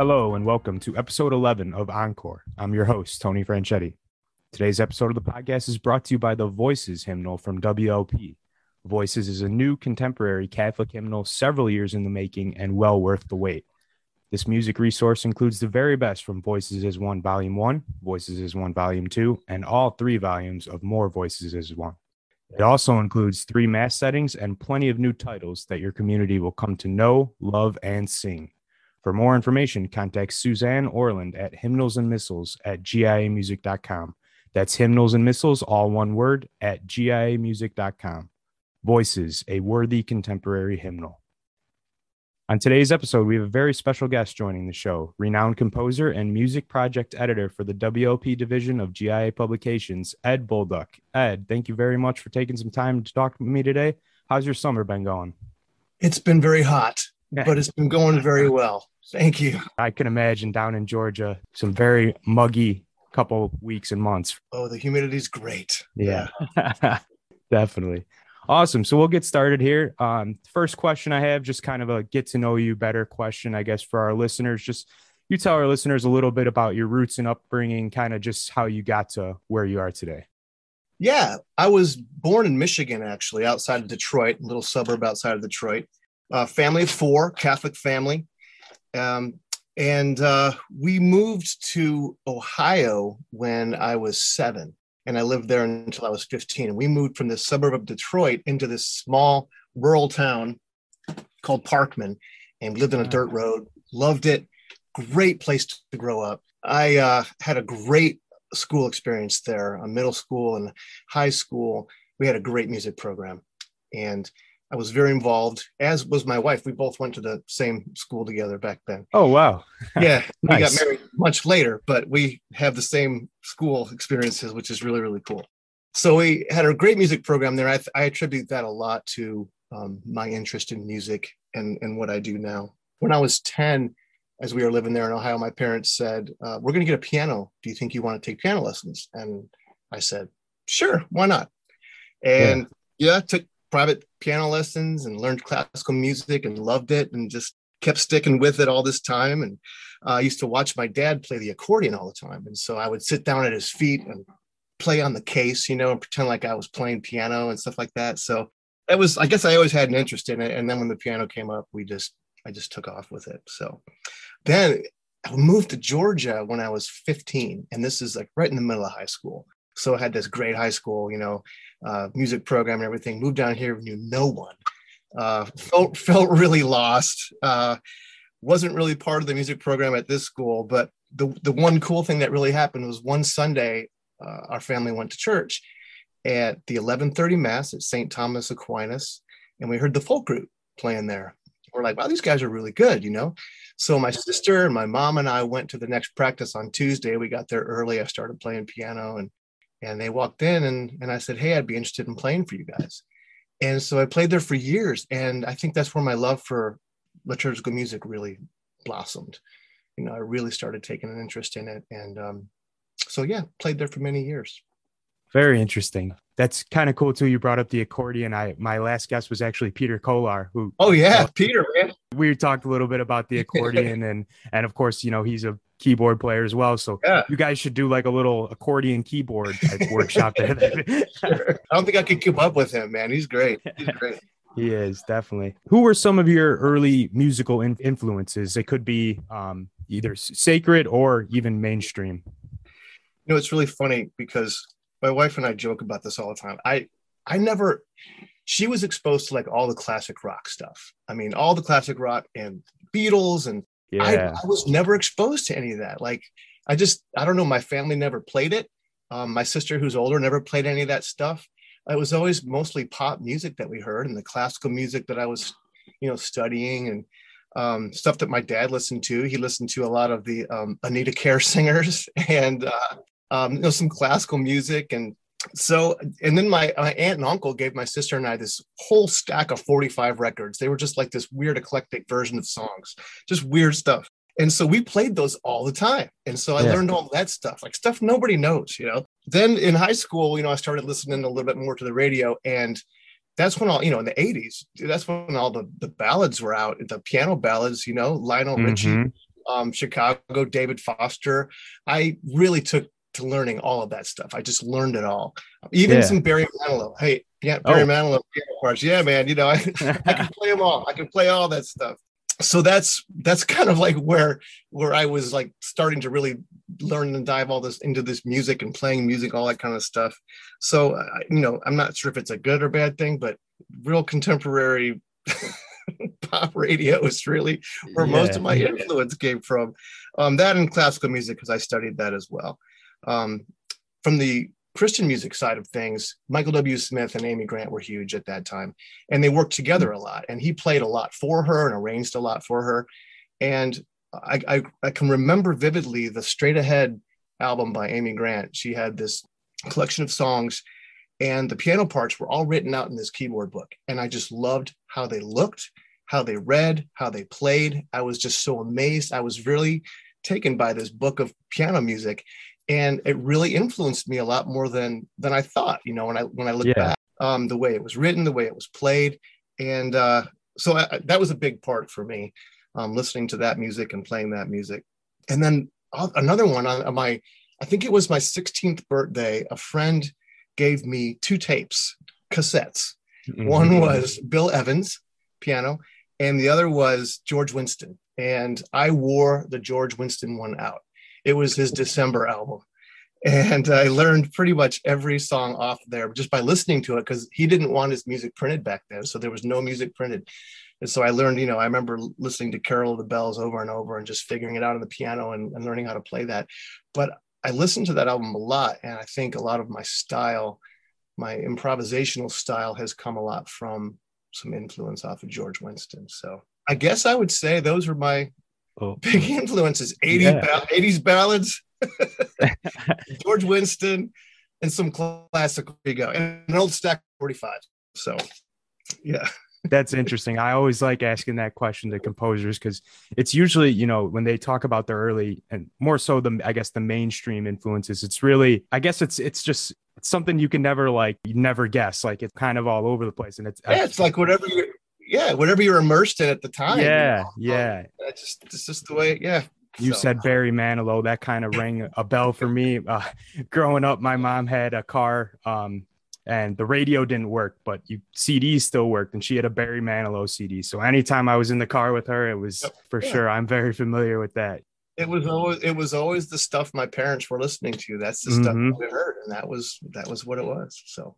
Hello and welcome to episode 11 of Encore. I'm your host, Tony Franchetti. Today's episode of the podcast is brought to you by the Voices hymnal from WLP. Voices is a new contemporary Catholic hymnal several years in the making and well worth the wait. This music resource includes the very best from Voices is One Volume 1, Voices is One Volume 2, and all three volumes of More Voices is One. It also includes three mass settings and plenty of new titles that your community will come to know, love, and sing. For more information, contact Suzanne Orland at hymnals and missals at giamusic.com. That's hymnals and missals, all one word, at giamusic.com. Voices, a worthy contemporary hymnal. On today's episode, we have a very special guest joining the show, renowned composer and music project editor for the WLP division of GIA Publications, Ed Bolduc. Ed, thank you very much for taking some time to talk with me today. How's your summer been going? It's been very hot, but it's been going very well. Thank you. I can imagine down in Georgia, some very muggy couple weeks and months. Oh, the humidity's great. Yeah, definitely. Awesome. So we'll get started here. Um, first question I have, just kind of a get to know you better question, I guess, for our listeners. Just you tell our listeners a little bit about your roots and upbringing, kind of just how you got to where you are today. Yeah, I was born in Michigan, actually, outside of Detroit, a little suburb outside of Detroit. Uh, family of four, Catholic family. Um, and uh, we moved to Ohio when I was seven and I lived there until I was 15. And we moved from the suburb of Detroit into this small rural town called Parkman and lived on a dirt road. Loved it. Great place to grow up. I uh, had a great school experience there, a middle school and high school. We had a great music program. And I was very involved, as was my wife. We both went to the same school together back then. Oh, wow. yeah. nice. We got married much later, but we have the same school experiences, which is really, really cool. So we had a great music program there. I, I attribute that a lot to um, my interest in music and, and what I do now. When I was 10, as we were living there in Ohio, my parents said, uh, We're going to get a piano. Do you think you want to take piano lessons? And I said, Sure, why not? And yeah, yeah took private piano lessons and learned classical music and loved it and just kept sticking with it all this time. And uh, I used to watch my dad play the accordion all the time. And so I would sit down at his feet and play on the case, you know, and pretend like I was playing piano and stuff like that. So it was, I guess I always had an interest in it. And then when the piano came up, we just, I just took off with it. So then I moved to Georgia when I was 15. And this is like right in the middle of high school. So I had this great high school, you know, uh, music program and everything. Moved down here, knew no one. Uh, felt felt really lost. Uh, wasn't really part of the music program at this school, but the the one cool thing that really happened was one Sunday, uh, our family went to church at the 11:30 mass at St. Thomas Aquinas, and we heard the folk group playing there. We're like, wow, these guys are really good, you know. So my sister and my mom and I went to the next practice on Tuesday. We got there early. I started playing piano and and they walked in and, and I said, Hey, I'd be interested in playing for you guys. And so I played there for years. And I think that's where my love for liturgical music really blossomed. You know, I really started taking an interest in it. And um, so, yeah, played there for many years. Very interesting. That's kind of cool too. You brought up the accordion. I my last guest was actually Peter Kolar, who Oh yeah, uh, Peter, man. We talked a little bit about the accordion and and of course, you know, he's a keyboard player as well. So yeah. you guys should do like a little accordion keyboard type workshop there. sure. I don't think I could keep up with him, man. He's great. He's great. He is definitely. Who were some of your early musical in- influences? It could be um, either sacred or even mainstream. You know, it's really funny because my wife and I joke about this all the time. I I never she was exposed to like all the classic rock stuff. I mean, all the classic rock and Beatles and yeah. I, I, was never exposed to any of that. Like, I just, I don't know, my family never played it. Um, my sister, who's older, never played any of that stuff. It was always mostly pop music that we heard and the classical music that I was, you know, studying and um, stuff that my dad listened to. He listened to a lot of the um, Anita Kerr singers and, uh, um, you know, some classical music and so and then my, my aunt and uncle gave my sister and i this whole stack of 45 records they were just like this weird eclectic version of songs just weird stuff and so we played those all the time and so i yeah. learned all that stuff like stuff nobody knows you know then in high school you know i started listening a little bit more to the radio and that's when all you know in the 80s that's when all the, the ballads were out the piano ballads you know lionel mm-hmm. richie um, Chicago, David Foster. I really took to learning all of that stuff. I just learned it all. Even yeah. some Barry Manilow. Hey, yeah, Barry oh. Manilow piano parts. Yeah, man. You know, I, I can play them all. I can play all that stuff. So that's that's kind of like where where I was like starting to really learn and dive all this into this music and playing music, all that kind of stuff. So uh, you know, I'm not sure if it's a good or bad thing, but real contemporary pop radio is really where yeah. most of my influence came from. Um, that and classical music because I studied that as well. Um, from the Christian music side of things, Michael W. Smith and Amy Grant were huge at that time, and they worked together a lot. And he played a lot for her and arranged a lot for her. And I, I, I can remember vividly the Straight Ahead album by Amy Grant. She had this collection of songs, and the piano parts were all written out in this keyboard book. And I just loved how they looked, how they read, how they played. I was just so amazed. I was really taken by this book of piano music and it really influenced me a lot more than than I thought. You know, when I when I look yeah. back, um, the way it was written, the way it was played, and uh, so I, that was a big part for me, um, listening to that music and playing that music. And then another one on my, I think it was my 16th birthday. A friend gave me two tapes, cassettes. Mm-hmm. One was Bill Evans piano, and the other was George Winston. And I wore the George Winston one out it was his December album. And I learned pretty much every song off there just by listening to it because he didn't want his music printed back then. So there was no music printed. And so I learned, you know, I remember listening to Carol of the Bells over and over and just figuring it out on the piano and, and learning how to play that. But I listened to that album a lot. And I think a lot of my style, my improvisational style has come a lot from some influence off of George Winston. So I guess I would say those are my Oh. Big influences 80s, yeah. ba- 80s ballads, George Winston, and some classical. go, and an old stack 45. So, yeah. That's interesting. I always like asking that question to composers because it's usually, you know, when they talk about the early and more so the, I guess, the mainstream influences, it's really, I guess it's, it's just it's something you can never like, you never guess. Like it's kind of all over the place. And it's, yeah, it's like whatever you yeah, whatever you're immersed in at the time. Yeah, you know? yeah. That's just it's just the way. Yeah. You so. said Barry Manilow. That kind of rang a bell for me. Uh, growing up, my mom had a car, um, and the radio didn't work, but you CDs still worked, and she had a Barry Manilow CD. So anytime I was in the car with her, it was yep. for yeah. sure. I'm very familiar with that. It was always it was always the stuff my parents were listening to. That's the mm-hmm. stuff we heard, and that was that was what it was. So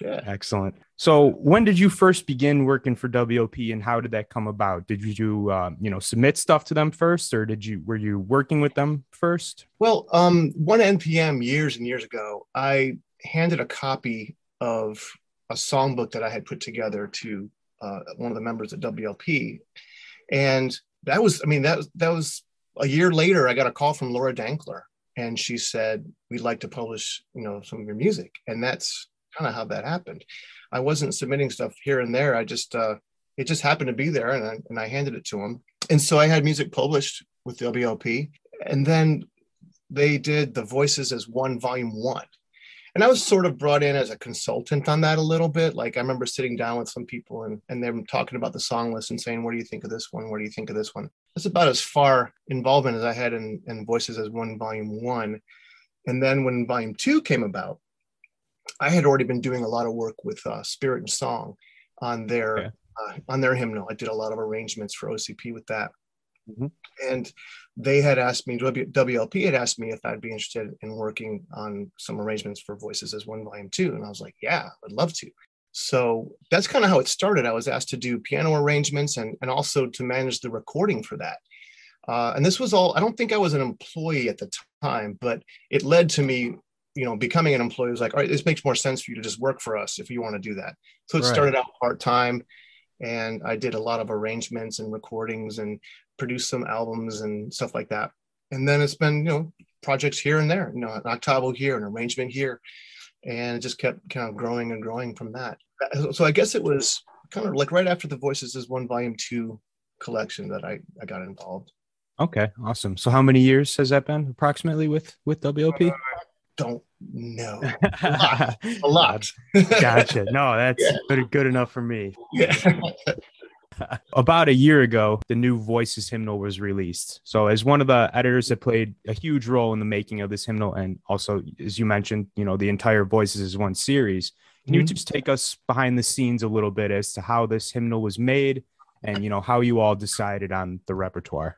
yeah. Excellent. So when did you first begin working for WLP and how did that come about? Did you, uh, you know, submit stuff to them first or did you, were you working with them first? Well, um, one NPM years and years ago, I handed a copy of a songbook that I had put together to uh, one of the members at WLP. And that was, I mean, that that was a year later, I got a call from Laura Dankler and she said, we'd like to publish, you know, some of your music. And that's, kind of how that happened. I wasn't submitting stuff here and there. I just uh, it just happened to be there, and I, and I handed it to him. And so I had music published with WLP, and then they did the voices as one volume one. And I was sort of brought in as a consultant on that a little bit. Like I remember sitting down with some people and, and them talking about the song list and saying, What do you think of this one? What do you think of this one? That's about as far involvement as I had in, in voices as one volume one. And then when volume two came about, I had already been doing a lot of work with uh, Spirit and Song on their okay. uh, on their hymnal. I did a lot of arrangements for OCP with that, mm-hmm. and they had asked me. WLP had asked me if I'd be interested in working on some arrangements for Voices as One Volume Two, and I was like, "Yeah, I'd love to." So that's kind of how it started. I was asked to do piano arrangements and and also to manage the recording for that. Uh, and this was all. I don't think I was an employee at the time, but it led to me you know, becoming an employee was like, all right, this makes more sense for you to just work for us if you want to do that. So it right. started out part time, and I did a lot of arrangements and recordings and produced some albums and stuff like that. And then it's been, you know, projects here and there, you know, an octavo here, an arrangement here, and it just kept kind of growing and growing from that. So I guess it was kind of like right after the Voices is one volume two collection that I, I got involved. Okay, awesome. So how many years has that been approximately with with WLP? Uh, don't know. A lot. A lot. gotcha. No, that's yeah. good, good enough for me. Yeah. About a year ago, the new Voices hymnal was released. So, as one of the editors that played a huge role in the making of this hymnal, and also, as you mentioned, you know, the entire Voices is One series, can you mm-hmm. just take us behind the scenes a little bit as to how this hymnal was made and, you know, how you all decided on the repertoire?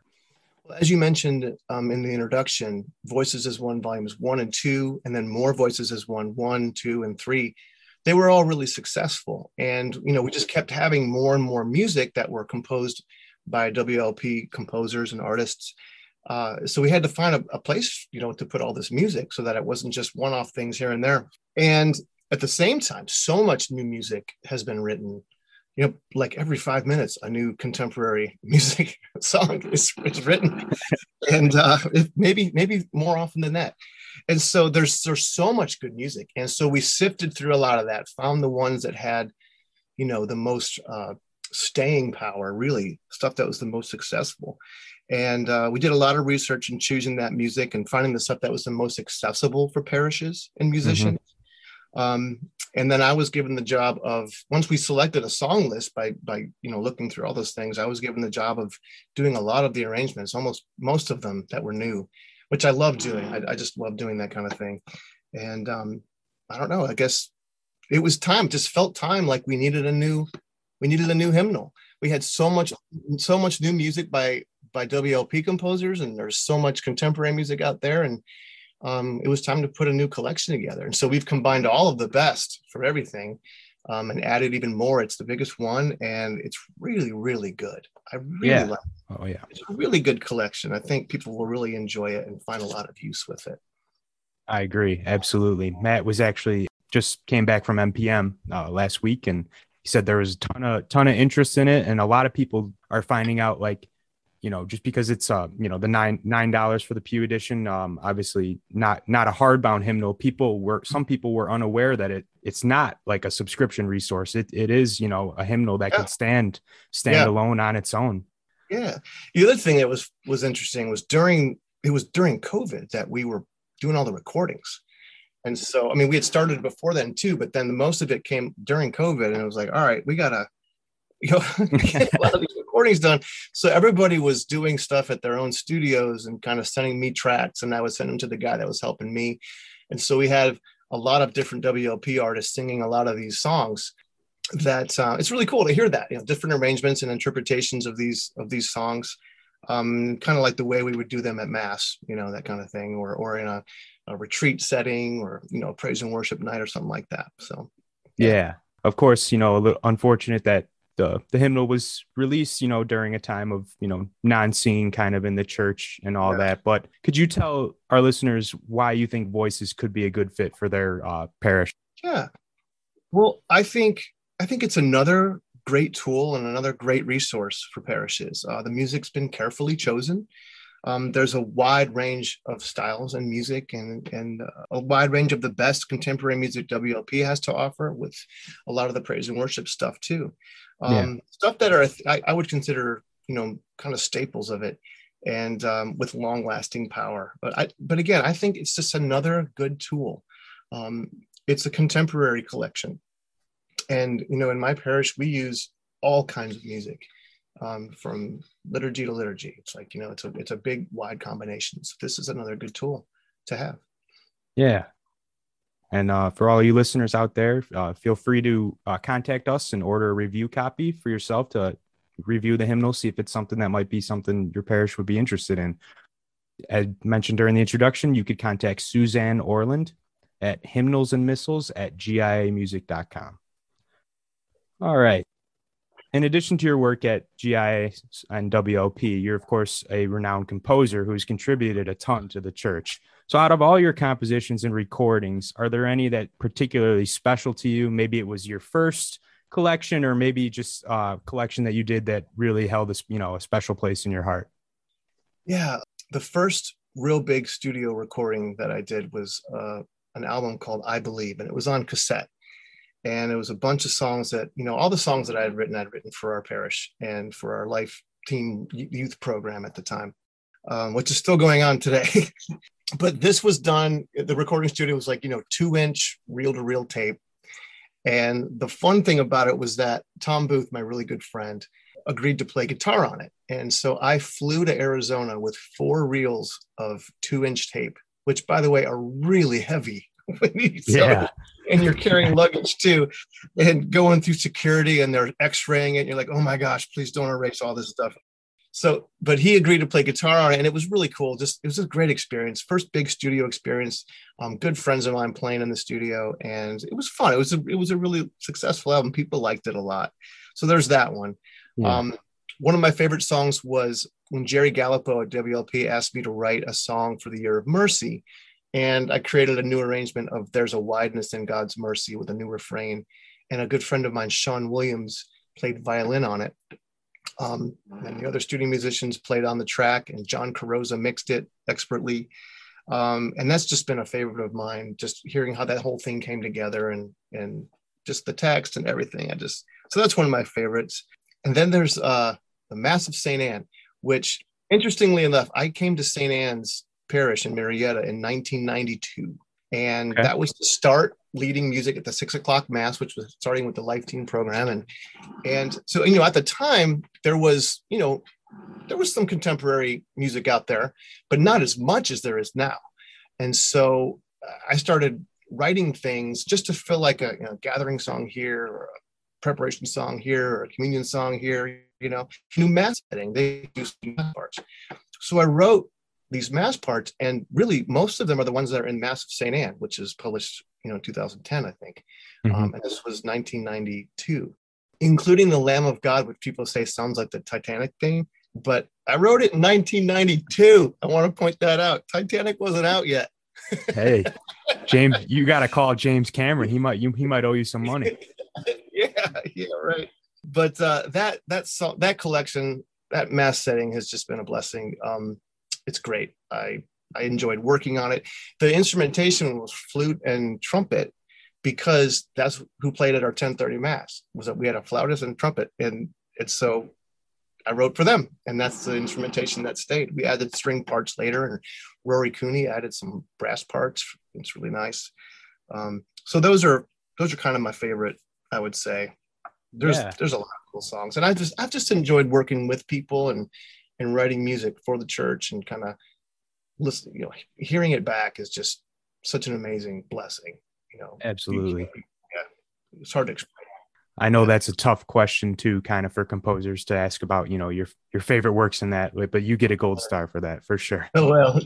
As you mentioned um, in the introduction, Voices as One volumes one and two, and then more Voices as One, one, two, and three they were all really successful. And, you know, we just kept having more and more music that were composed by WLP composers and artists. Uh, so we had to find a, a, place, you know, to put all this music so that it wasn't just one off things here and there. And at the same time, so much new music has been written. You know, like every five minutes, a new contemporary music song is, is written, and uh, maybe maybe more often than that. And so there's there's so much good music. And so we sifted through a lot of that found the ones that had you know the most uh, staying power really stuff that was the most successful. And uh, we did a lot of research in choosing that music and finding the stuff that was the most accessible for parishes and musicians. mm-hmm. Um, and then i was given the job of once we selected a song list by by you know looking through all those things i was given the job of doing a lot of the arrangements almost most of them that were new which I love doing. I, I just love doing that kind of thing. And um, I don't know. I guess it was time. Just felt time like we needed a new, we needed a new hymnal. We had so much, so much new music by by WLP composers, and there's so much contemporary music out there, and um, it was time to put a new collection together. And so we've combined all of the best for everything um, and added even more. It's the biggest one, and it's really, really good. I really yeah. like. It. Oh yeah, it's a really good collection. I think people will really enjoy it and find a lot of use with it. I agree, absolutely. Matt was actually just came back from NPM uh, last week, and he said there was a ton of ton of interest in it, and a lot of people are finding out like you know, just because it's uh, you know, the nine nine dollars for the Pew edition, um, obviously not not a hardbound hymnal. People were some people were unaware that it it's not like a subscription resource. It it is, you know, a hymnal that yeah. could stand stand yeah. alone on its own. Yeah. The other thing that was was interesting was during it was during COVID that we were doing all the recordings. And so, I mean, we had started before then too, but then the most of it came during COVID, and it was like, all right, we gotta, you know, get a lot of these recordings done. So everybody was doing stuff at their own studios and kind of sending me tracks, and I would send them to the guy that was helping me. And so we had a lot of different WLP artists singing a lot of these songs. That uh, it's really cool to hear that, you know, different arrangements and interpretations of these of these songs, um, kind of like the way we would do them at mass, you know, that kind of thing, or or in a, a retreat setting, or you know, praise and worship night, or something like that. So, yeah, yeah. of course, you know, a little unfortunate that the the hymnal was released, you know, during a time of you know non-singing kind of in the church and all yeah. that. But could you tell our listeners why you think voices could be a good fit for their uh, parish? Yeah, well, I think I think it's another great tool and another great resource for parishes. Uh, the music's been carefully chosen. Um, there's a wide range of styles and music and, and uh, a wide range of the best contemporary music WLP has to offer with a lot of the praise and worship stuff too. Um, yeah. stuff that are I, I, would consider you know kind of staples of it and um, with long lasting power. But i but again i think it's just another good tool. Um, it's a contemporary collection. And you know in my parish we use all kinds of music um, from liturgy to liturgy it's like you know it's a it's a big wide combination so this is another good tool to have yeah and uh, for all you listeners out there, uh, feel free to uh, contact us and order a review copy for yourself to review the hymnal, see if it's something that might be something your parish would be interested in. As mentioned during the introduction, you could contact Suzanne Orland at hymnals and missals at giamusic.com. All right. In addition to your work at GIA and WLP, you're, of course, a renowned composer who's contributed a ton to the church. So, out of all your compositions and recordings, are there any that particularly special to you? Maybe it was your first collection, or maybe just a collection that you did that really held this, you know, a special place in your heart. Yeah, the first real big studio recording that I did was uh, an album called I Believe, and it was on cassette. And it was a bunch of songs that, you know, all the songs that I had written, I'd written for our parish and for our life team youth program at the time, um, which is still going on today. but this was done the recording studio was like you know two inch reel to reel tape and the fun thing about it was that tom booth my really good friend agreed to play guitar on it. And so I flew to Arizona with four reels of two inch tape, which, by the way, are really heavy. yeah. And you're carrying luggage too, and going through security, and they're x raying it. And you're like, oh my gosh, please don't erase all this stuff. So, but he agreed to play guitar on it, and it was really cool. Just it was a great experience. First big studio experience. Um, good friends of mine playing in the studio, and it was fun. It was a it was a really successful album. People liked it a lot. So there's that one. Yeah. Um, one of my favorite songs was when Jerry Galipeau at WLP asked me to write a song for the Year of Mercy, and I created a new arrangement of "There's a Wideness in God's Mercy" with a new refrain. And a good friend of mine, Sean Williams, played violin on it um, and the other studio musicians played on the track, and John Carroza mixed it expertly. Um, and that's just been a favorite of mine. Just hearing how that whole thing came together, and and just the text and everything. I just so that's one of my favorites. And then there's uh, the Mass of Saint Anne, which interestingly enough, I came to Saint Anne's Parish in Marietta in 1992, and okay. that was to start leading music at the six o'clock mass, which was starting with the Life Team program, and and so you know at the time there was you know there was some contemporary music out there, but not as much as there is now, and so uh, I started writing things just to feel like a you know, gathering song here or a preparation song here or a communion song here, you know, new mass setting. They do mass parts. So I wrote these mass parts, and really most of them are the ones that are in Mass of St. Anne, which is published you know in 2010 i think. Mm-hmm. um, and this was 1992 including the lamb of god which people say sounds like the titanic theme but i wrote it in 1992 i want to point that out. Titanic wasn't out yet. Hey james you got to call james cameron. He might you he might owe you some money. Yeah yeah right. But uh that that song that collection that mass setting has just been a blessing. Um it's great i I enjoyed working on it. The instrumentation was flute and trumpet because that's who played at our 1030 mass was that we had a flautist and trumpet and it's so I wrote for them and that's the instrumentation that stayed. We added string parts later and Rory Cooney added some brass parts. It's really nice. Um, so those are those are kind of my favorite, I would say. There's yeah. there's a lot of cool songs and I just I've just enjoyed working with people and and writing music for the church and kind of listening, you know, hearing it back is just such an amazing blessing. You know, absolutely. Yeah, it's hard to explain. I know that's a tough question too, kind of for composers to ask about, you know, your your favorite works in that, way, but you get a gold star for that for sure. Oh well.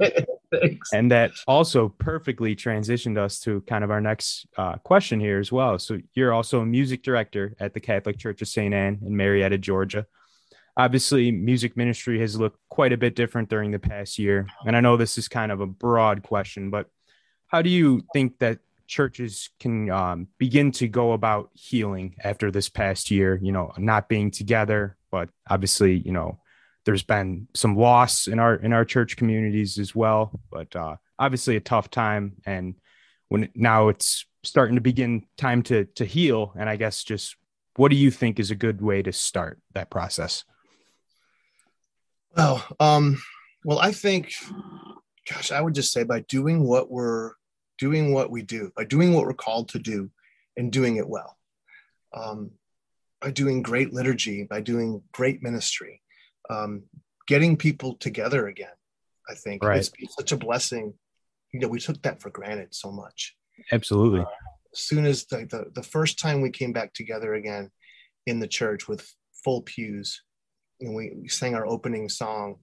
and that also perfectly transitioned us to kind of our next uh, question here as well. So you're also a music director at the Catholic Church of St. Anne in Marietta, Georgia obviously music ministry has looked quite a bit different during the past year. And i know this is kind of a broad question but how do you think that churches can um, begin to go about healing after this past year? You know not being together but obviously you know there's been some loss in our in our church communities as well. But uh, obviously a tough time. And when now it's starting to begin time to to heal. And i guess just what do you think is a good way to start that process well, um, well, I think, gosh, I would just say by doing what we're doing, what we do, by doing what we're called to do, and doing it well, um, by doing great liturgy, by doing great ministry, um, getting people together again. I think right. it's been such a blessing. You know, we took that for granted so much. Absolutely. Uh, as soon as the, the the first time we came back together again in the church with full pews and we, we sang our opening song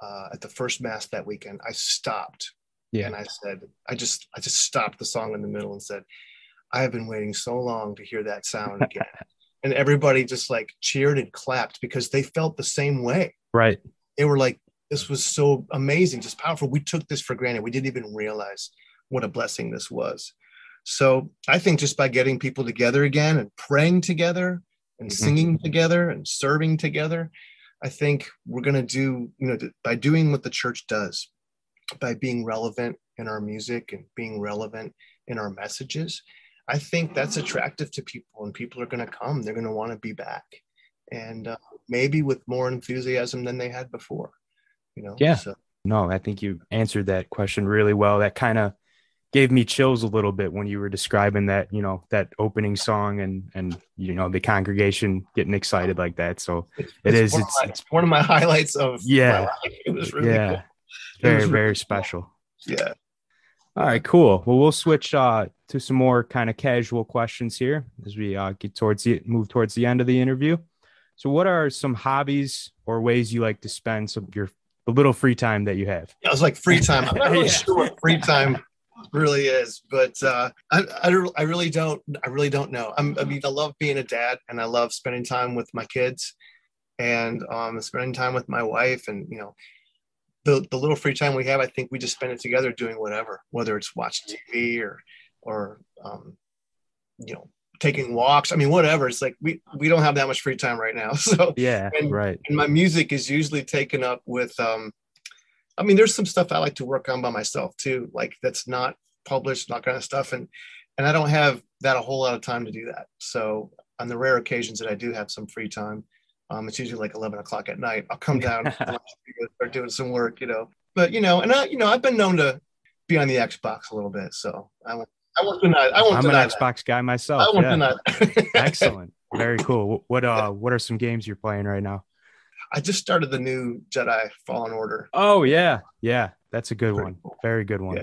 uh, at the first mass that weekend, I stopped. Yeah. And I said, I just, I just stopped the song in the middle and said, I have been waiting so long to hear that sound again. and everybody just like cheered and clapped because they felt the same way. Right. They were like, this was so amazing, just powerful. We took this for granted. We didn't even realize what a blessing this was. So I think just by getting people together again and praying together and mm-hmm. singing together and serving together, I think we're going to do, you know, by doing what the church does, by being relevant in our music and being relevant in our messages, I think that's attractive to people and people are going to come. They're going to want to be back and uh, maybe with more enthusiasm than they had before, you know? Yeah. So. No, I think you answered that question really well. That kind of gave me chills a little bit when you were describing that, you know, that opening song and and you know the congregation getting excited like that. So It's, It it's One it's- my, it's one of my highlights of Yeah. It was really yeah, cool. Very really very cool. special. Yeah. All right, cool. Well, we'll switch uh, to some more kind of casual questions here as we uh, get towards the move towards the end of the interview. So, what are some hobbies or ways you like to spend some your the little free time that you have? I was like free time. I'm not really Yeah. sure what free time really is, but uh, I, I, I really don't. I really don't know. I'm, I mean, I love being a dad, and I love spending time with my kids, and um, spending time with my wife, and you know, the the little free time we have. I think we just spend it together doing whatever, whether it's watching TV or or um, you know, taking walks. I mean, whatever. It's like we we don't have that much free time right now, so Yeah, And- right. and my music is usually taken up with um i mean there's some stuff i like to work on by myself too like that's not published that kind of stuff and and i don't have that a whole lot of time to do that so on the rare occasions that i do have some free time um it's usually like 11 o'clock at night i'll come down and start doing some work you know but you know and i you know i've been known to be on the xbox a little bit so i won't i won't deny i won't I'm an deny that. Xbox guy myself. i won't yeah. deny that. Excellent. Very cool. What uh what are some games you're playing right now? I just started the new jedi fallen order Oh yeah. Yeah. That's a good Pretty one. cool. Very good one. Yeah.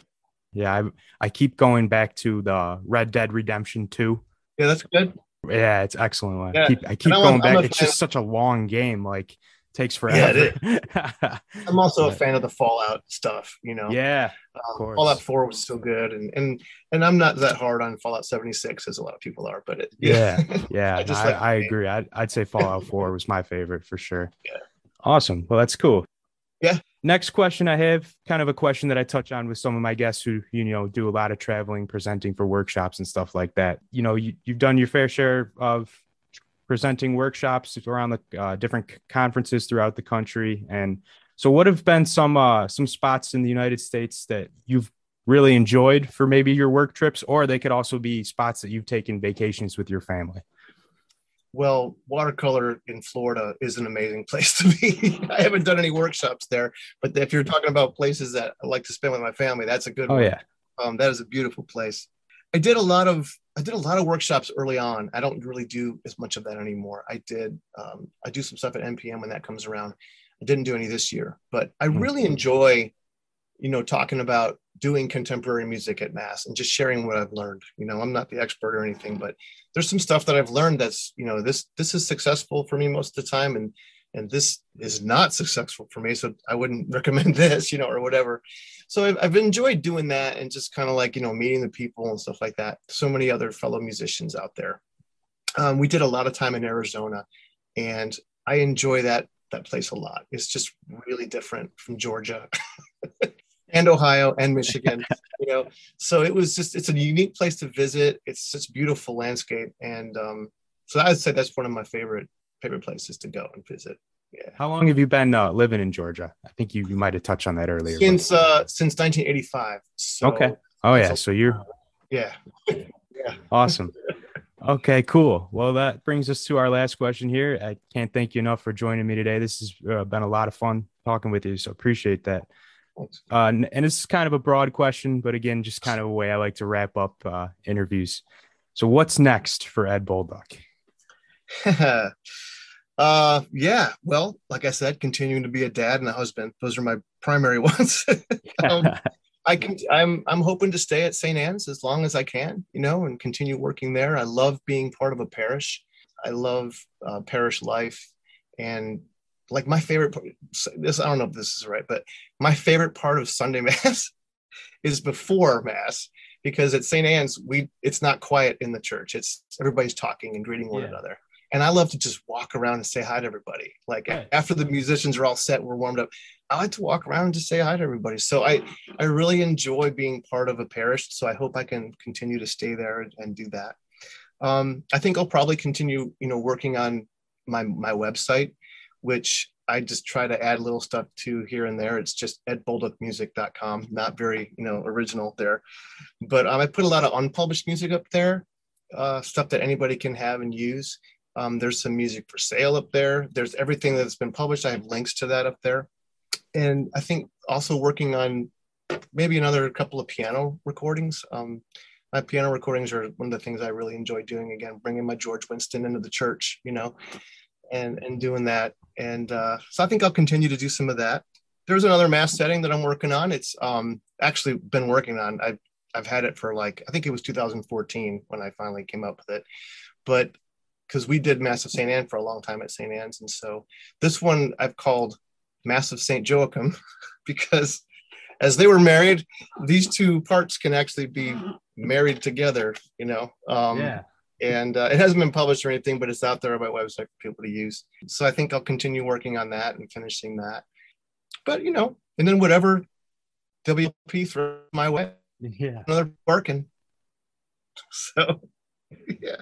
Yeah, I I keep going back to the Red Dead Redemption 2. yeah that's good Yeah, it's excellent one. I Yeah. keep I keep I'm a- going I'm back. It's just such a long game. Like takes Yeah, forever. it I'm also a fan of the Fallout stuff. You know, yeah. um, course. Fallout Four was still good, and and and I'm not that hard on Fallout 76 as a lot of people are, but it, Yeah. Yeah. I I, just like I agree. I'd, I'd say Fallout 4 was my favorite for sure. Yeah. Awesome. Well, that's cool. Yeah. Next question I have kind of a question that I touch on with some of my guests who, you know, do a lot of traveling, presenting for workshops and stuff like that. You know, you, you've done your fair share of presenting workshops around the uh, different conferences throughout the country. And so what have been some, uh, some spots in the United States that you've really enjoyed for maybe your work trips, or they could also be spots that you've taken vacations with your family? well, watercolor in Florida is an amazing place to be. I haven't done any workshops there, but if you're talking about places that I like to spend with my family, that's a good Oh one. yeah. Um, that is a beautiful place. I did a lot of I did a lot of workshops early on. I don't really do as much of that anymore. I did um, I do some stuff at NPM when that comes around. I didn't do any this year, but I Mhm. really enjoy, you know, talking about doing contemporary music at Mass and just sharing what I've learned. You know, I'm not the expert or anything, but there's some stuff that I've learned that's you know this this is successful for me most of the time, and and this is not successful for me. So I wouldn't recommend this, you know, or whatever. So I've, I've enjoyed doing that and just kind of like you know meeting the people and stuff like that. So many other fellow musicians out there. Um, we did a lot of time in arizona and i enjoy that that place a lot. It's just really different from georgia and ohio and michigan you know? So it was just it's a unique place to visit. It's such beautiful landscape and um, so i'd say that's one of my favorite favorite places to go and visit yeah How long have you been uh, living in Georgia? I think you, you might have touched on that earlier. since uh since 1985 so Okay. oh yeah, so you're yeah awesome. Okay, cool. Well, that brings us to our last question here. I can't thank you enough for joining me today. This has uh, been a lot of fun talking with you, so appreciate that. Uh, and, and this is kind of a broad question, but again, just kind of a way I like to wrap up uh, interviews. So, what's next for Ed Bolduc? uh yeah well like i said continuing to be a dad and a husband those are my primary ones. Um, i can i'm i'm hoping to stay at st anne's as long as i can you know and continue working there. I love being part of a parish. I love uh, parish life. And like my favorite part- this i don't know if this is right but my favorite part of sunday mass is before mass because at st anne's we it's not quiet in the church. It's everybody's talking and greeting one Yeah. another and I love to just walk around and say hi to everybody. Like Right. after the musicians are all set, we're warmed up. I like to walk around and just say hi to everybody. So I I really enjoy being part of a parish. So I hope I can continue to stay there and, and do that. Um, I think I'll probably continue, you know, working on my my website, which I just try to add little stuff to here and there. It's just edbolducmusic.com, not very, you know, original there. But um, I put a lot of unpublished music up there, uh, stuff that anybody can have and use. Um, there's some music for sale up there. There's everything that's been published. I have links to that up there. And I think also working on maybe another couple of piano recordings. Um, my piano recordings are one of the things I really enjoy doing. Again, bringing my George Winston into the church, you know, and and doing that. And uh, so I think I'll continue to do some of that. There's another mass setting that I'm working on. It's um, actually been working on. I've I've had it for like I think it was 2014 when I finally came up with it, but because we did Mass of St. Anne for a long time at St. Anne's, and so this one I've called Mass of St. Joachim because as they were married, these two parts can actually be married together, you know. Um, yeah. And uh, it hasn't been published or anything, but it's out there on my website for people to use. So I think I'll continue working on that and finishing that. But, you know, and then whatever WP throws my way, Yeah. another barking. So, yeah.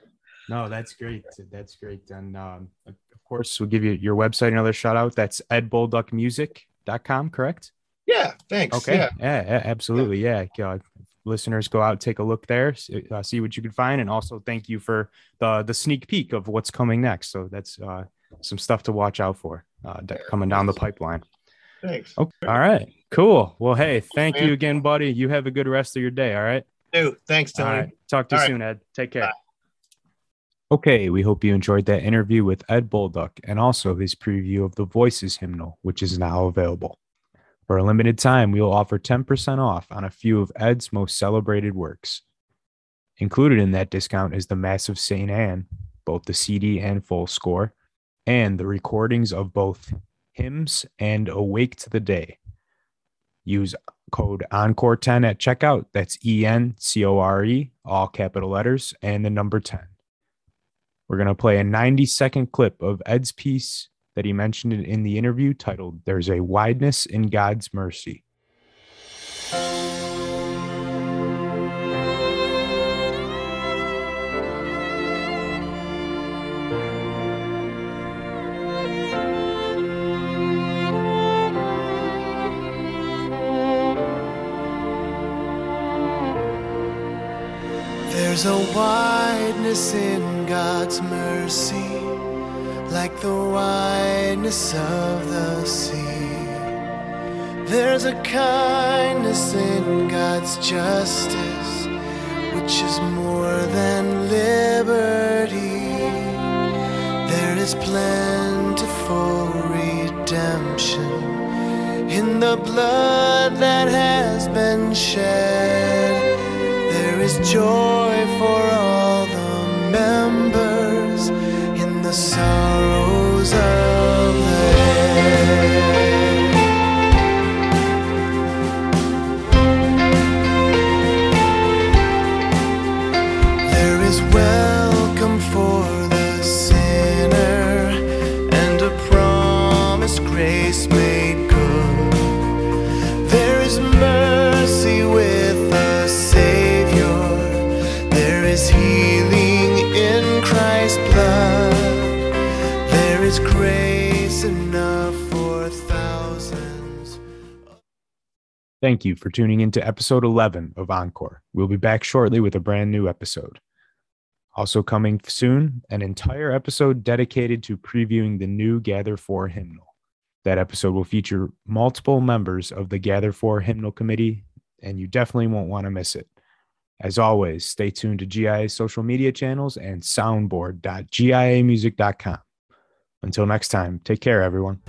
No, that's great. That's great. And um, of course, we'll give you your website another shout out. That's edbolducmusic.com, correct? Yeah. Thanks. Okay. Yeah. Yeah, yeah, absolutely. Yeah. Uh, listeners, go out, take a look there, uh, see what you can find, and also thank you for the the sneak peek of what's coming next. So that's uh, some stuff to watch out for uh, coming down the pipeline. Thanks. Okay. All right. Cool. Well, hey, thank man. you again, buddy. You have a good rest of your day. All right. Dude, thanks, Tony. right. Talk to you All right. soon, Ed. Take care. Bye. Okay, we hope you enjoyed that interview with Ed Bolduc and also his preview of the Voices hymnal, which is now available. For a limited time, we will offer 10% off on a few of Ed's most celebrated works. Included in that discount is the Mass of St. Anne, both the CD and full score, and the recordings of both hymns and Awake to the Day. Use code Encore10 at checkout. That's E N C O R E, all capital letters, and the number 10. We're going to play a 90 second clip of Ed's piece that he mentioned in- the interview titled There's a Wideness in God's Mercy. There's a wideness in God's mercy, like the wideness of the sea. There's a kindness in God's justice, which is more than liberty. There is plentiful redemption in the blood that has been shed. There is joy the sorrows of Thank you for tuning in to episode 11 of Encore. We'll be back shortly with a brand new episode. Also, coming soon, an entire episode dedicated to previewing the new Gather 4 hymnal. That episode will feature multiple members of the Gather 4 hymnal committee, and you definitely won't want to miss it. As always, stay tuned to GIA social media channels and soundboard.giamusic.com. Until next time, take care, everyone.